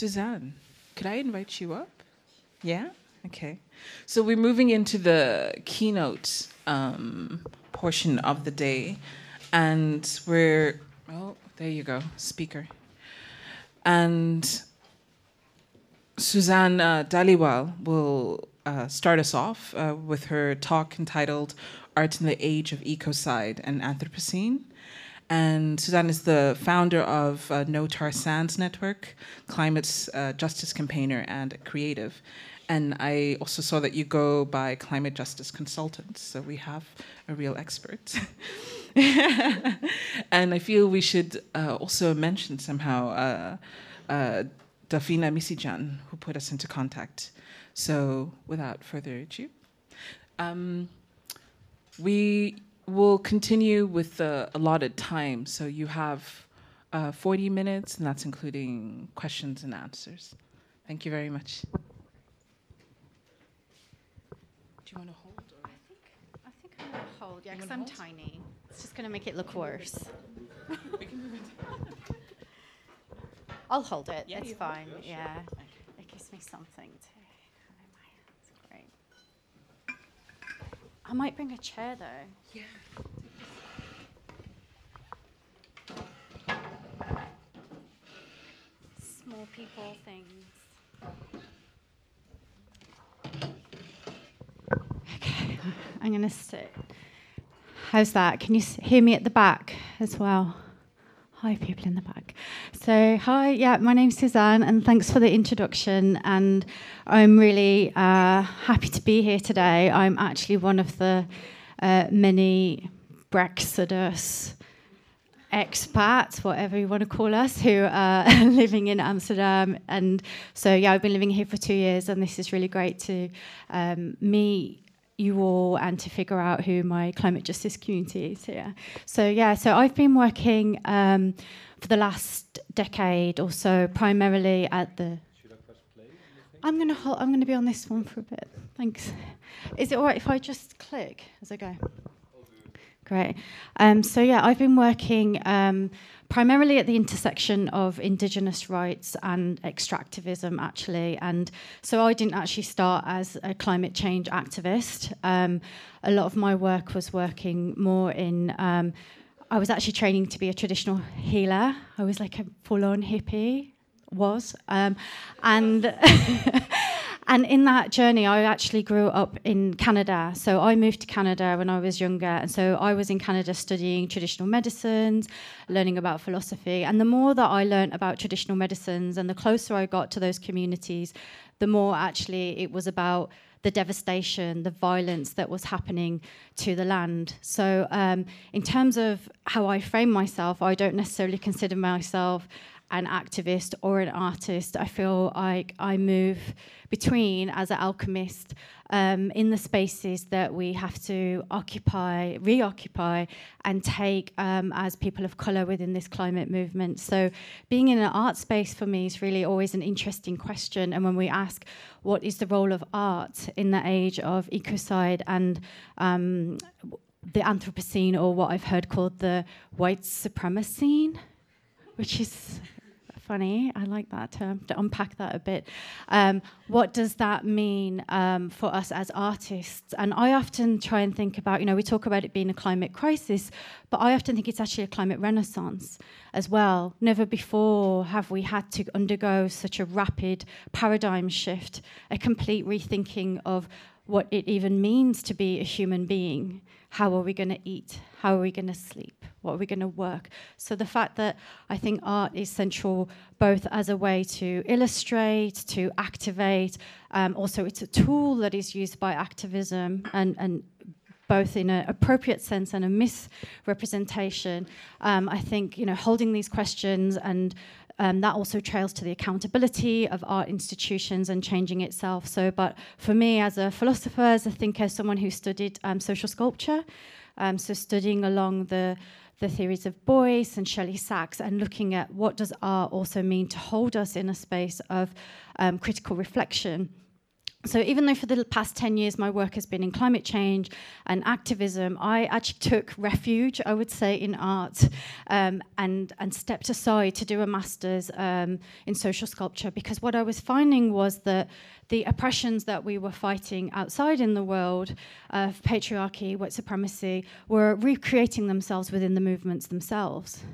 Suzanne, could I invite you up? Yeah? Okay. So we're moving into the keynote um, portion of the day, and we're, oh, there you go, speaker. And Suzanne uh, Dhaliwal will uh, start us off uh, with her talk entitled Art in the Age of Ecocide and Anthropocene. And Suzanne is the founder of uh, No Tar Sands Network, climate uh, justice campaigner, and creative. And I also saw that you go by climate justice consultant, so we have a real expert. and I feel we should uh, also mention somehow uh, uh, Dafina Misijan, who put us into contact. So, without further ado, um, we will continue with the allotted time. So, you have uh, 40 minutes, and that's including questions and answers. Thank you very much. Do you want to hold? Or? I think I think I'm gonna hold. Yeah, because I'm hold? tiny. It's just gonna make it look worse. we can move it. I'll hold it. Yeah, it's fine. Yeah, it gives me something to have in my hands. Great. I might bring a chair though. Yeah. Small people things. Okay, I'm gonna sit. How's that? Can you hear me at the back as well? Hi, people in the back. So, hi, yeah, my name's Suzanne, and thanks for the introduction. And I'm really uh, happy to be here today. I'm actually one of the uh, many Brexiters expats, whatever you want to call us, who are living in Amsterdam. And so, yeah, I've been living here for two years, and this is really great to um, meet you all and to figure out who my climate justice community is here. So yeah, so I've been working um, for the last decade or so, primarily at the. I'm gonna hold, I'm gonna be on this one for a bit. Thanks. Is it alright if I just click as I go? Great. Um, so yeah, I've been working um, primarily at the intersection of Indigenous rights and extractivism, actually. And so I didn't actually start as a climate change activist. Um, a lot of my work was working more in. Um, I was actually training to be a traditional healer. I was like a full-on hippie, was, um, and and in that journey, I actually grew up in Canada. So I moved to Canada when I was younger. And so I was in Canada studying traditional medicines, learning about philosophy. And the more that I learned about traditional medicines and the closer I got to those communities, the more actually it was about the devastation, the violence that was happening to the land. So, um, in terms of how I frame myself, I don't necessarily consider myself an activist or an artist. I feel like I move between as an alchemist um, in the spaces that we have to occupy, reoccupy, and take um, as people of colour within this climate movement. So, being in an art space for me is really always an interesting question. And when we ask, what is the role of art in the age of ecocide and um, the Anthropocene, or what I've heard called the white supremacy, which is funny. I like that term to unpack that a bit. Um, what does that mean um, for us as artists? And I often try and think about, you know, we talk about it being a climate crisis, but I often think it's actually a climate renaissance as well. Never before have we had to undergo such a rapid paradigm shift, a complete rethinking of what it even means to be a human being. How are we going to eat? How are we going to sleep? What are we going to work? So the fact that I think art is central both as a way to illustrate, to activate, um, also it's a tool that is used by activism and, and both in an appropriate sense and a misrepresentation. Um, I think you know holding these questions and um, that also trails to the accountability of art institutions and changing itself. So, but for me, as a philosopher, as a thinker, someone who studied um, social sculpture, um, so studying along the the theories of Beuys and Shelley Sacks, and looking at what does art also mean to hold us in a space of um, critical reflection. So even though for the past 10 years my work has been in climate change and activism i actually took refuge i would say in art um, and, and stepped aside to do a master's um, in social sculpture because what i was finding was that the oppressions that we were fighting outside in the world of patriarchy white supremacy were recreating themselves within the movements themselves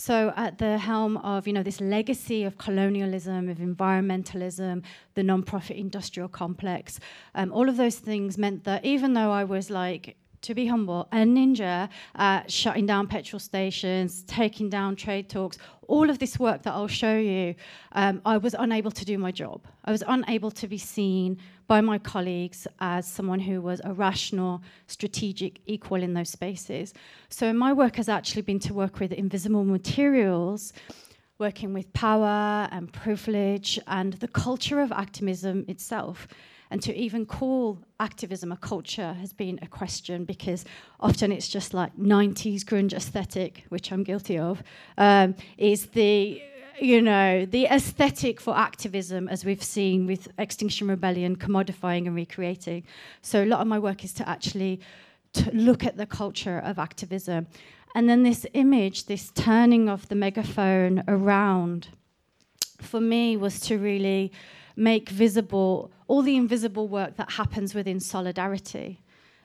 so at the helm of you know this legacy of colonialism, of environmentalism, the non-profit industrial complex, um, all of those things meant that even though I was like to be humble, a ninja at shutting down petrol stations, taking down trade talks, all of this work that I'll show you, um, I was unable to do my job. I was unable to be seen by my colleagues as someone who was a rational, strategic equal in those spaces. So my work has actually been to work with invisible materials, working with power and privilege and the culture of activism itself. And to even call activism a culture has been a question because often it's just like 90s grunge aesthetic, which I'm guilty of, um, is the you know, the aesthetic for activism, as we've seen with Extinction Rebellion, commodifying and recreating. So a lot of my work is to actually to look at the culture of activism. And then this image, this turning of the megaphone around, for me was to really make visible all the invisible work that happens within solidarity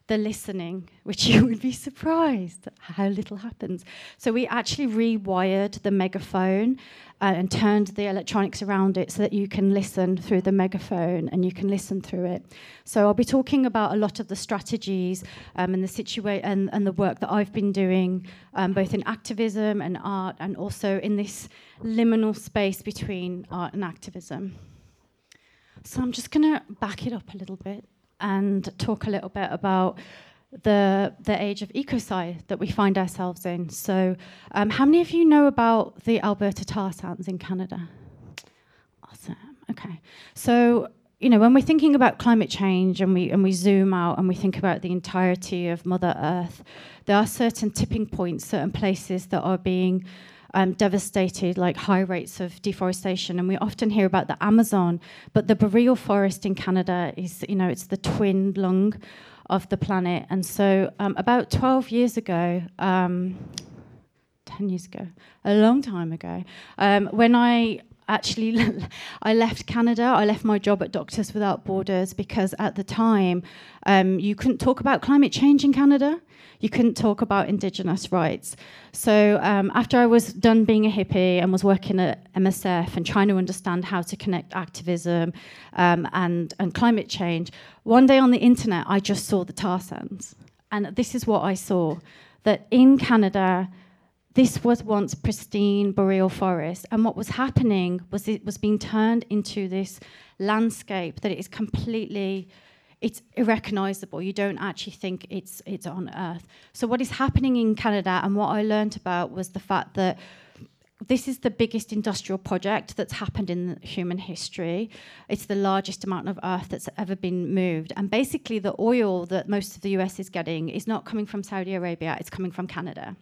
the listening, which you would be surprised how little happens. So we actually rewired the megaphone uh, and turned the electronics around it so that you can listen through the megaphone and you can listen through it. So I'll be talking about a lot of the strategies um, and the situation and, and, the work that I've been doing, um, both in activism and art, and also in this liminal space between art and activism. So I'm just going to back it up a little bit and talk a little bit about the the age of ecocide that we find ourselves in. So, um, how many of you know about the Alberta tar sands in Canada? Awesome. Okay. So, you know, when we're thinking about climate change and we and we zoom out and we think about the entirety of Mother Earth, there are certain tipping points, certain places that are being um, devastated, like high rates of deforestation. And we often hear about the Amazon, but the boreal forest in Canada is, you know, it's the twin lung of the planet. And so, um, about 12 years ago, um, 10 years ago, a long time ago, um, when I actually I left Canada. I left my job at Doctors Without Borders because at the time um, you couldn't talk about climate change in Canada. You couldn't talk about Indigenous rights. So um, after I was done being a hippie and was working at MSF and trying to understand how to connect activism um, and and climate change, one day on the internet I just saw the tar sands, and this is what I saw: that in Canada this was once pristine boreal forest, and what was happening was it was being turned into this landscape that is completely it's irrecognizable. You don't actually think it's it's on Earth. So what is happening in Canada, and what I learned about was the fact that this is the biggest industrial project that's happened in human history. It's the largest amount of earth that's ever been moved. And basically, the oil that most of the US is getting is not coming from Saudi Arabia, it's coming from Canada.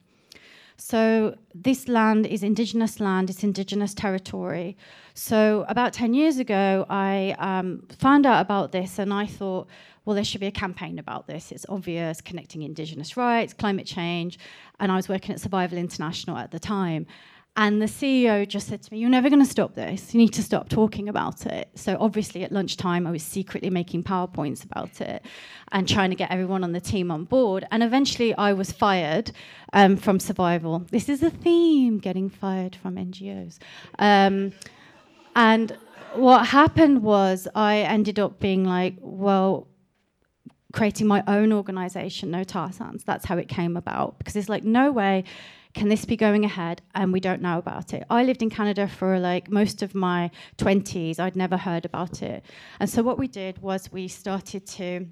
So this land is indigenous land, it's indigenous territory. So about 10 years ago, I um, found out about this and I thought, well, there should be a campaign about this. It's obvious, connecting indigenous rights, climate change. And I was working at Survival International at the time. And the CEO just said to me, You're never going to stop this. You need to stop talking about it. So, obviously, at lunchtime, I was secretly making PowerPoints about it and trying to get everyone on the team on board. And eventually, I was fired um, from Survival. This is a theme getting fired from NGOs. Um, and what happened was, I ended up being like, Well, creating my own organization, No Tar Sands. That's how it came about. Because it's like, no way can this be going ahead? And we don't know about it. I lived in Canada for like most of my 20s. I'd never heard about it. And so what we did was we started to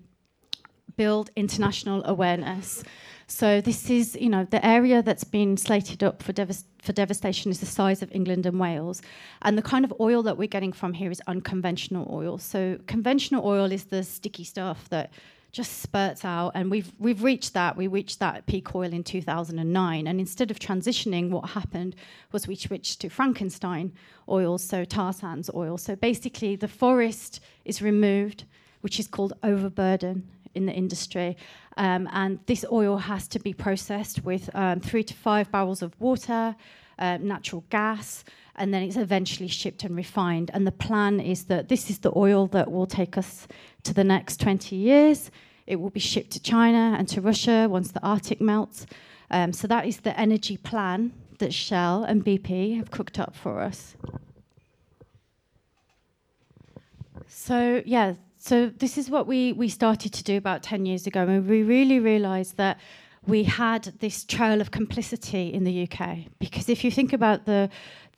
build international awareness. So this is, you know, the area that's been slated up for, devas- for devastation is the size of England and Wales. And the kind of oil that we're getting from here is unconventional oil. So conventional oil is the sticky stuff that just spurts out. And we've we've reached that. We reached that peak oil in 2009 and instead of transitioning what happened was we switched to Frankenstein oil so tar sands oil. So basically the forest is removed which is called overburden in the industry. Um, and this oil has to be processed with um, 3 to 5 barrels of water uh, natural gas and then it's eventually shipped and refined. And the plan is that this is the oil that will take us to the next 20 years. It will be shipped to China and to Russia once the Arctic melts. Um, so that is the energy plan that Shell and BP have cooked up for us. So yeah, so this is what we we started to do about 10 years ago, and we really realised that we had this trail of complicity in the UK. Because if you think about the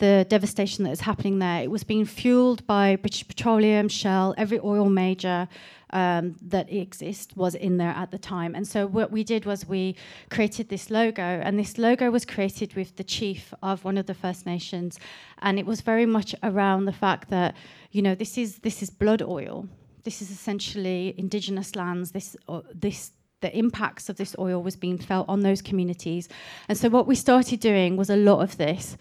the devastation that is happening there. It was being fueled by British Petroleum, Shell, every oil major um, that exists was in there at the time. And so what we did was we created this logo, and this logo was created with the chief of one of the First Nations, and it was very much around the fact that you know this is this is blood oil. This is essentially indigenous lands. This uh, this the impacts of this oil was being felt on those communities. And so what we started doing was a lot of this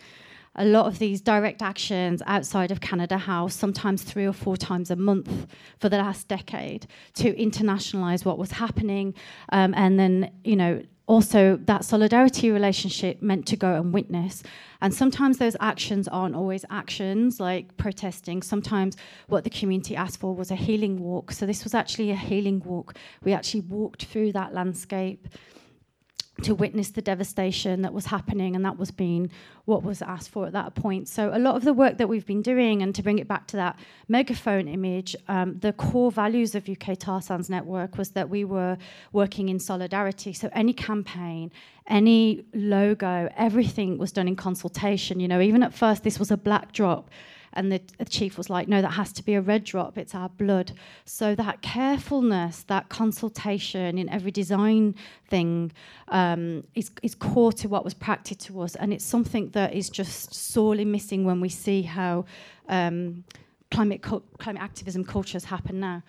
a lot of these direct actions outside of Canada House, sometimes three or four times a month for the last decade, to internationalize what was happening. Um, and then, you know, also that solidarity relationship meant to go and witness. And sometimes those actions aren't always actions like protesting. Sometimes what the community asked for was a healing walk. So this was actually a healing walk. We actually walked through that landscape to witness the devastation that was happening, and that was being what was asked for at that point. So, a lot of the work that we've been doing, and to bring it back to that megaphone image, um, the core values of UK Tar Sands Network was that we were working in solidarity. So, any campaign, any logo, everything was done in consultation. You know, even at first, this was a black drop and the, the, chief was like, no, that has to be a red drop, it's our blood. So that carefulness, that consultation in every design thing um, is, is core to what was practiced to us. And it's something that is just sorely missing when we see how um, climate, climate activism cultures happen now.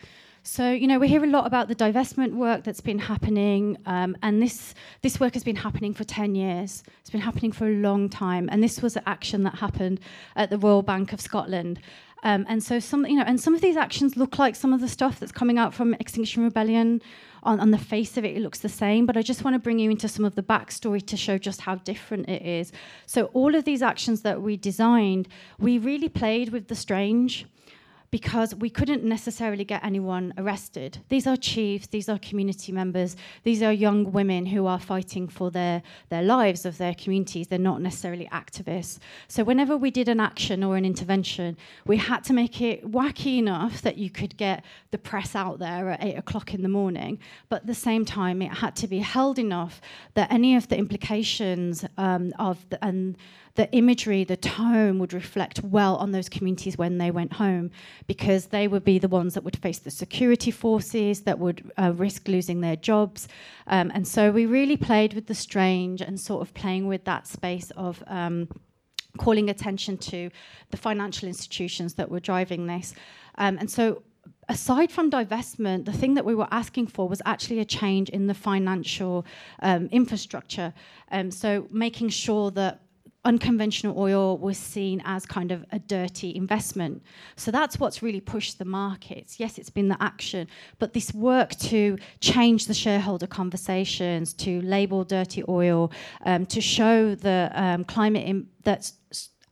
So, you know, we hear a lot about the divestment work that's been happening, um, and this, this work has been happening for 10 years. It's been happening for a long time, and this was an action that happened at the Royal Bank of Scotland. Um, and so some, you know, and some of these actions look like some of the stuff that's coming out from Extinction Rebellion. On, on the face of it, it looks the same, but I just want to bring you into some of the backstory to show just how different it is. So all of these actions that we designed, we really played with the strange because we couldn't necessarily get anyone arrested. These are chiefs, these are community members, these are young women who are fighting for their, their lives of their communities. They're not necessarily activists. So, whenever we did an action or an intervention, we had to make it wacky enough that you could get the press out there at eight o'clock in the morning, but at the same time, it had to be held enough that any of the implications um, of the, and the imagery, the tone would reflect well on those communities when they went home, because they would be the ones that would face the security forces, that would uh, risk losing their jobs. Um, and so we really played with the strange and sort of playing with that space of. Um, calling attention to the financial institutions that were driving this. Um, and so aside from divestment, the thing that we were asking for was actually a change in the financial um, infrastructure. Um, so making sure that unconventional oil was seen as kind of a dirty investment. So that's what's really pushed the markets. Yes, it's been the action, but this work to change the shareholder conversations, to label dirty oil, um, to show the um, climate Im- that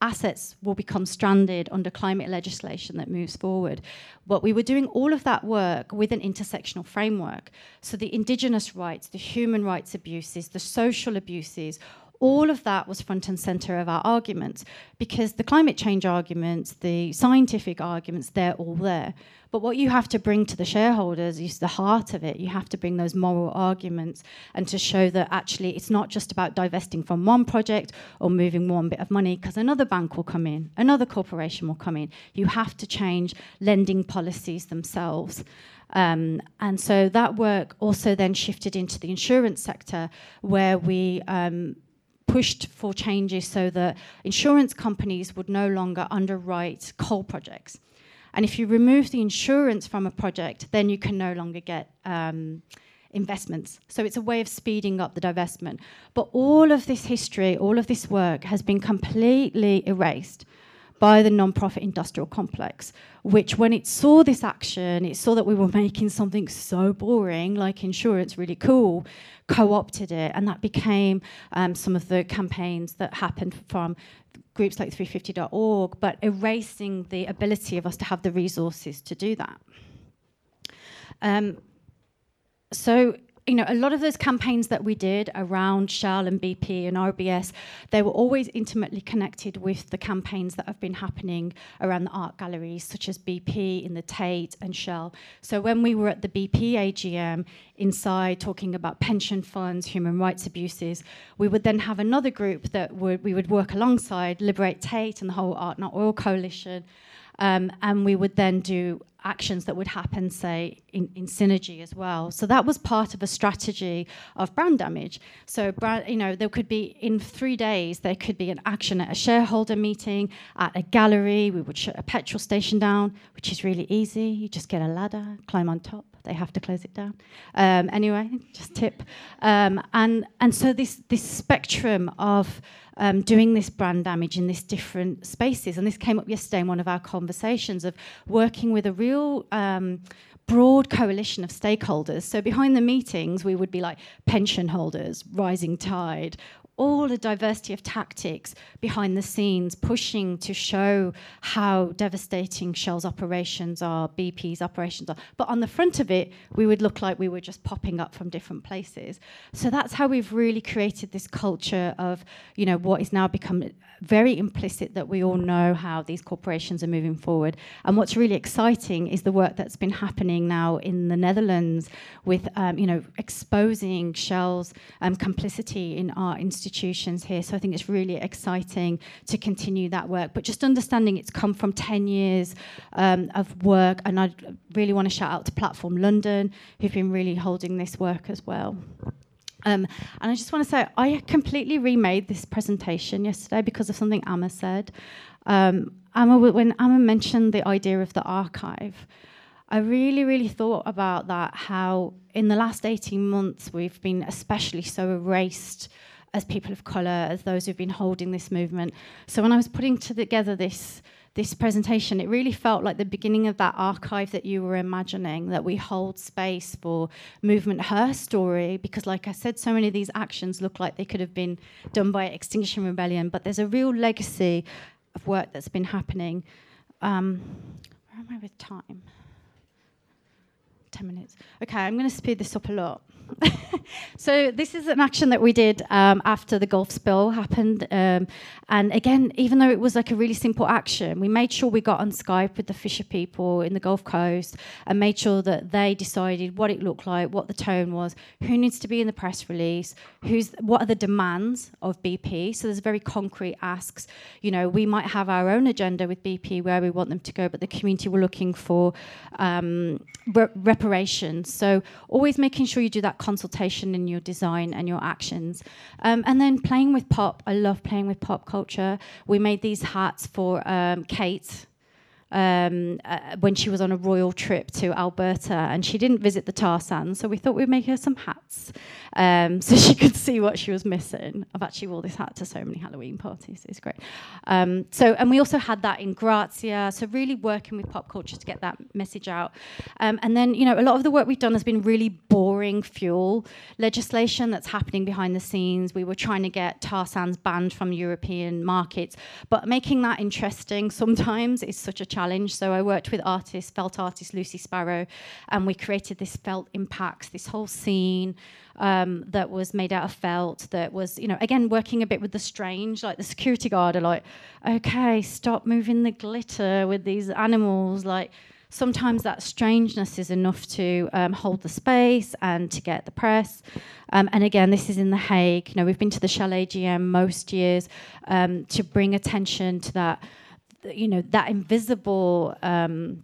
assets will become stranded under climate legislation that moves forward. But we were doing all of that work with an intersectional framework. So the indigenous rights, the human rights abuses, the social abuses, all of that was front and center of our arguments because the climate change arguments, the scientific arguments, they're all there. But what you have to bring to the shareholders is the heart of it. You have to bring those moral arguments and to show that actually it's not just about divesting from one project or moving one bit of money because another bank will come in, another corporation will come in. You have to change lending policies themselves. Um, and so that work also then shifted into the insurance sector where we um, pushed for changes so that insurance companies would no longer underwrite coal projects. And if you remove the insurance from a project, then you can no longer get um, investments. So it's a way of speeding up the divestment. But all of this history, all of this work has been completely erased by the non-profit industrial complex, which when it saw this action, it saw that we were making something so boring, like insurance, really cool, co-opted it, and that became um, some of the campaigns that happened from groups like 350.org, but erasing the ability of us to have the resources to do that. Um, so you know, a lot of those campaigns that we did around Shell and BP and RBS, they were always intimately connected with the campaigns that have been happening around the art galleries, such as BP in the Tate and Shell. So when we were at the BP AGM inside talking about pension funds, human rights abuses, we would then have another group that would we would work alongside Liberate Tate and the whole Art Not Oil Coalition. Um, and we would then do actions that would happen, say, in, in synergy as well. So that was part of a strategy of brand damage. So, brand, you know, there could be in three days there could be an action at a shareholder meeting, at a gallery. We would shut a petrol station down, which is really easy. You just get a ladder, climb on top. They have to close it down. Um, anyway, just tip. Um, and and so this this spectrum of um, doing this brand damage in these different spaces. And this came up yesterday in one of our conversations of working with a real um, broad coalition of stakeholders. So behind the meetings, we would be like pension holders, rising tide, all the diversity of tactics behind the scenes, pushing to show how devastating Shell's operations are, BP's operations are. But on the front of it, we would look like we were just popping up from different places. So that's how we've really created this culture of, you know, what is now become very implicit that we all know how these corporations are moving forward. And what's really exciting is the work that's been happening now in the Netherlands with, um, you know, exposing Shell's um, complicity in our institutions institutions here. So I think it's really exciting to continue that work. But just understanding it's come from 10 years um, of work, and I really want to shout out to Platform London, who've been really holding this work as well. Um, and I just want to say, I completely remade this presentation yesterday because of something Amma said. Um, Amma, when Amma mentioned the idea of the archive, I really, really thought about that. How in the last 18 months we've been especially so erased as people of colour, as those who've been holding this movement. So when I was putting together this this presentation, it really felt like the beginning of that archive that you were imagining, that we hold space for movement her story, because like I said, so many of these actions look like they could have been done by Extinction Rebellion, but there's a real legacy of work that's been happening. Um, where am I with time? 10 minutes. Okay, I'm going to speed this up a lot. So this is an action that we did um, after the Gulf spill happened. Um, and again, even though it was like a really simple action, we made sure we got on Skype with the Fisher people in the Gulf Coast and made sure that they decided what it looked like, what the tone was, who needs to be in the press release, who's what are the demands of BP. So there's very concrete asks. You know, we might have our own agenda with BP where we want them to go, but the community were looking for um, re- reparations. So always making sure you do that consultation in your design and your actions. Um, and then playing with pop. I love playing with pop culture. We made these hats for um, Kate um, uh, when she was on a royal trip to Alberta and she didn't visit the tar sands. So we thought we'd make her some hats um, so she could see what she was missing. I've actually wore this hat to so many Halloween parties. It's great. Um, so and we also had that in Grazia. So really working with pop culture to get that message out. Um, and then you know a lot of the work we've done has been really boring fuel legislation that's happening behind the scenes. We were trying to get tar sands banned from European markets, but making that interesting sometimes is such a challenge challenge. So I worked with artist, felt artist Lucy Sparrow, and we created this felt impacts, this whole scene um, that was made out of felt. That was, you know, again working a bit with the strange. Like the security guard are like, okay, stop moving the glitter with these animals, like sometimes that strangeness is enough to um, hold the space and to get the press. Um, and again, this is in The Hague. You know, we've been to the Shell AGM most years um, to bring attention to that you know that invisible um,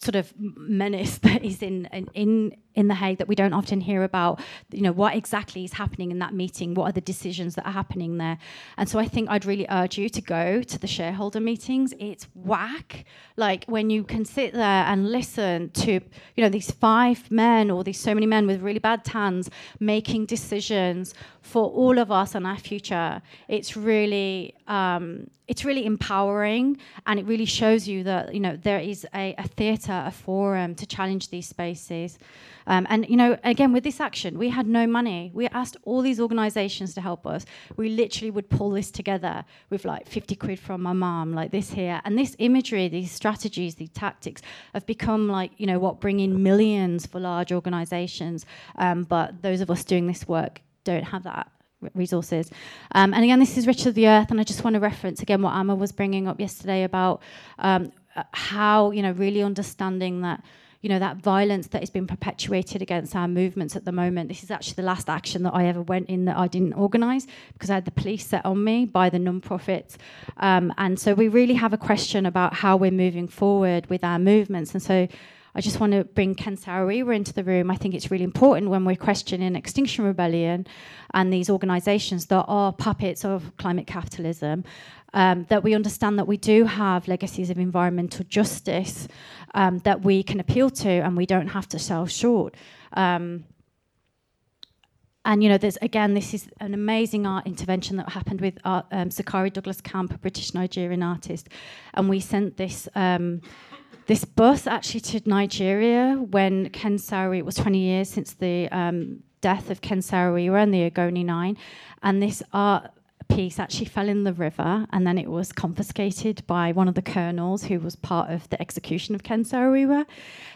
sort of menace that is in in in The Hague that we don't often hear about. You know, what exactly is happening in that meeting? What are the decisions that are happening there? And so I think I'd really urge you to go to the shareholder meetings. It's whack. Like when you can sit there and listen to, you know, these five men or these so many men with really bad tans making decisions for all of us and our future. It's really um, it's really empowering and it really shows you that you know there is a, a theatre, a forum to challenge these spaces. Um, and you know, again with this action, we had no money. We asked all these organisations to help us. We literally would pull this together with like 50 quid from my mom, like this here, and this imagery, these strategies, these tactics have become like you know what bring in millions for large organisations. Um, but those of us doing this work don't have that resources. Um, and again, this is Rich of the Earth, and I just want to reference again what Amma was bringing up yesterday about um, how you know really understanding that you know that violence that is being perpetuated against our movements at the moment. This is actually the last action that I ever went in that I didn't organise because I had the police set on me by the non-profits, um, and so we really have a question about how we're moving forward with our movements, and so. I just want to bring Ken Saro-Wiwa into the room. I think it's really important when we're questioning Extinction Rebellion and these organisations that are puppets of climate capitalism, um, that we understand that we do have legacies of environmental justice um, that we can appeal to and we don't have to sell short. Um, and you know, there's again, this is an amazing art intervention that happened with art, um, Sokari Douglas Camp, a British Nigerian artist, and we sent this um, this bus actually to Nigeria when Ken Saro, it was 20 years since the um, death of Ken Saro-Wiwa and the Ogoni Nine. And this art piece actually fell in the river and then it was confiscated by one of the colonels who was part of the execution of Ken Saro-Wiwa.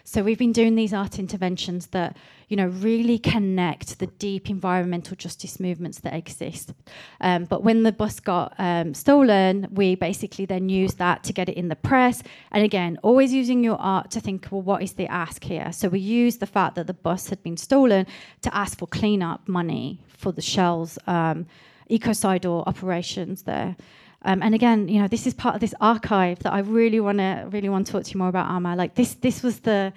So we've been doing these art interventions that, you know, really connect the deep environmental justice movements that exist. Um, but when the bus got um, stolen, we basically then used that to get it in the press. And again, always using your art to think, well, what is the ask here? So we used the fact that the bus had been stolen to ask for cleanup money for the Shell's um, ecocidal operations there. Um, and again, you know, this is part of this archive that I really want to really want to talk to you more about, Amma. Like this, this was the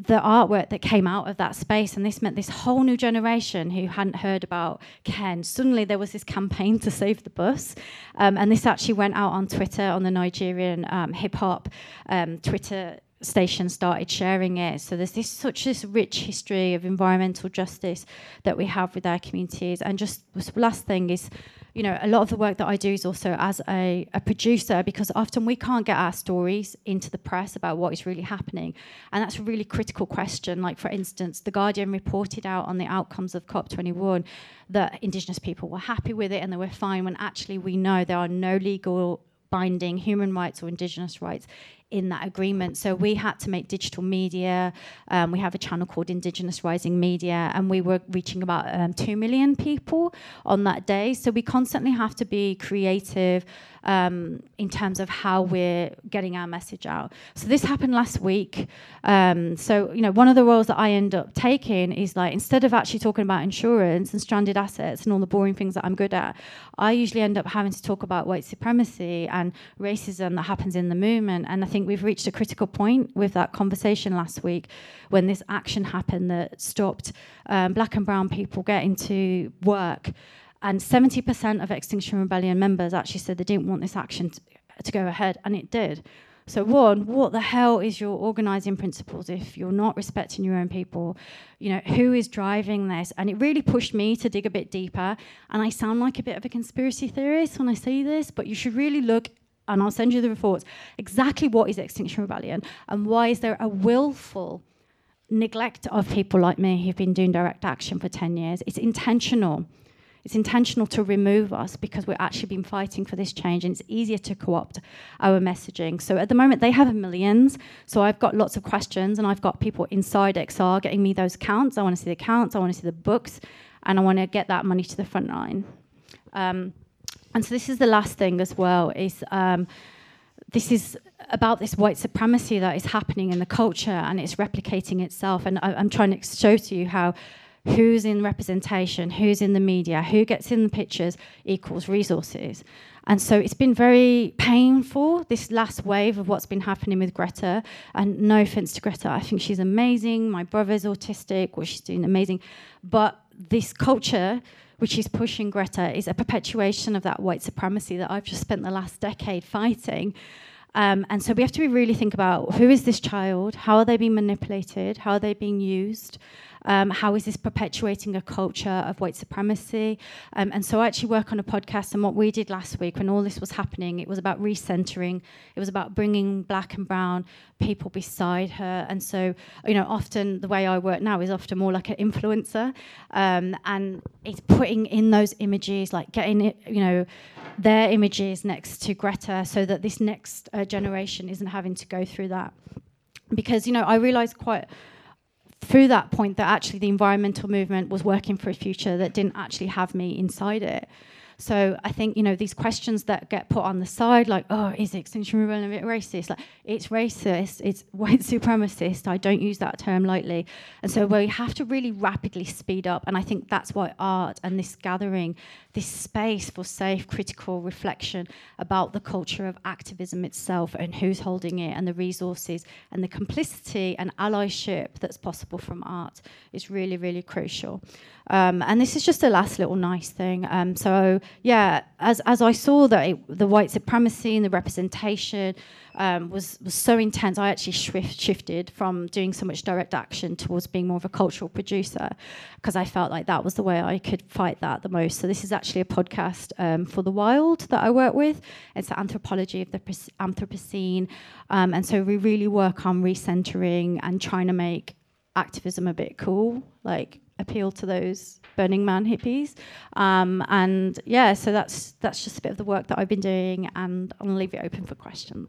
the artwork that came out of that space, and this meant this whole new generation who hadn't heard about Ken. Suddenly, there was this campaign to save the bus, um, and this actually went out on Twitter on the Nigerian um, hip hop um, Twitter station started sharing it. So there's this such this rich history of environmental justice that we have with our communities. And just last thing is, you know, a lot of the work that I do is also as a, a producer because often we can't get our stories into the press about what is really happening. And that's a really critical question. Like for instance, The Guardian reported out on the outcomes of COP21 that Indigenous people were happy with it and they were fine when actually we know there are no legal binding human rights or indigenous rights in that agreement. So we had to make digital media. Um, we have a channel called Indigenous Rising Media, and we were reaching about um, 2 million people on that day. So we constantly have to be creative um, in terms of how we're getting our message out. So this happened last week. Um, so you know, one of the roles that I end up taking is like instead of actually talking about insurance and stranded assets and all the boring things that I'm good at, I usually end up having to talk about white supremacy and racism that happens in the movement. And I think we've reached a critical point with that conversation last week when this action happened that stopped um, black and brown people getting to work. And 70% of Extinction Rebellion members actually said they didn't want this action to, to go ahead, and it did. So, one, what the hell is your organizing principles if you're not respecting your own people? You know, who is driving this? And it really pushed me to dig a bit deeper. And I sound like a bit of a conspiracy theorist when I say this, but you should really look, and I'll send you the reports, exactly what is Extinction Rebellion and why is there a willful neglect of people like me who've been doing direct action for 10 years? It's intentional. It's intentional to remove us because we've actually been fighting for this change and it's easier to co opt our messaging. So at the moment, they have millions. So I've got lots of questions and I've got people inside XR getting me those counts. I want to see the counts, I want to see the books, and I want to get that money to the front line. Um, and so this is the last thing as well is um, this is about this white supremacy that is happening in the culture and it's replicating itself. And I, I'm trying to show to you how who's in representation, who's in the media, who gets in the pictures equals resources. And so it's been very painful, this last wave of what's been happening with Greta. And no offense to Greta, I think she's amazing. My brother's autistic, well, she's doing amazing. But this culture, which is pushing Greta, is a perpetuation of that white supremacy that I've just spent the last decade fighting. Um, and so we have to really think about who is this child? How are they being manipulated? How are they being used? Um, how is this perpetuating a culture of white supremacy? Um, and so I actually work on a podcast. And what we did last week, when all this was happening, it was about recentering. It was about bringing black and brown people beside her. And so, you know, often the way I work now is often more like an influencer, um, and it's putting in those images, like getting it, you know, their images next to Greta, so that this next uh, generation isn't having to go through that. Because you know, I realised quite through that point that actually the environmental movement was working for a future that didn't actually have me inside it. So I think you know these questions that get put on the side, like, oh, is Extinction Rebellion racist? Like, it's racist, it's white supremacist. I don't use that term lightly, and so we have to really rapidly speed up. And I think that's why art and this gathering, this space for safe, critical reflection about the culture of activism itself and who's holding it and the resources and the complicity and allyship that's possible from art is really, really crucial. Um, and this is just a last little nice thing. Um, so yeah, as as I saw that it, the white supremacy and the representation um, was was so intense, I actually shift, shifted from doing so much direct action towards being more of a cultural producer because I felt like that was the way I could fight that the most. So this is actually a podcast um, for the wild that I work with. It's the anthropology of the Anthropocene, um, and so we really work on recentering and trying to make activism a bit cool, like appeal to those Burning Man hippies. Um, and yeah, so that's that's just a bit of the work that I've been doing, and I'll leave it open for questions.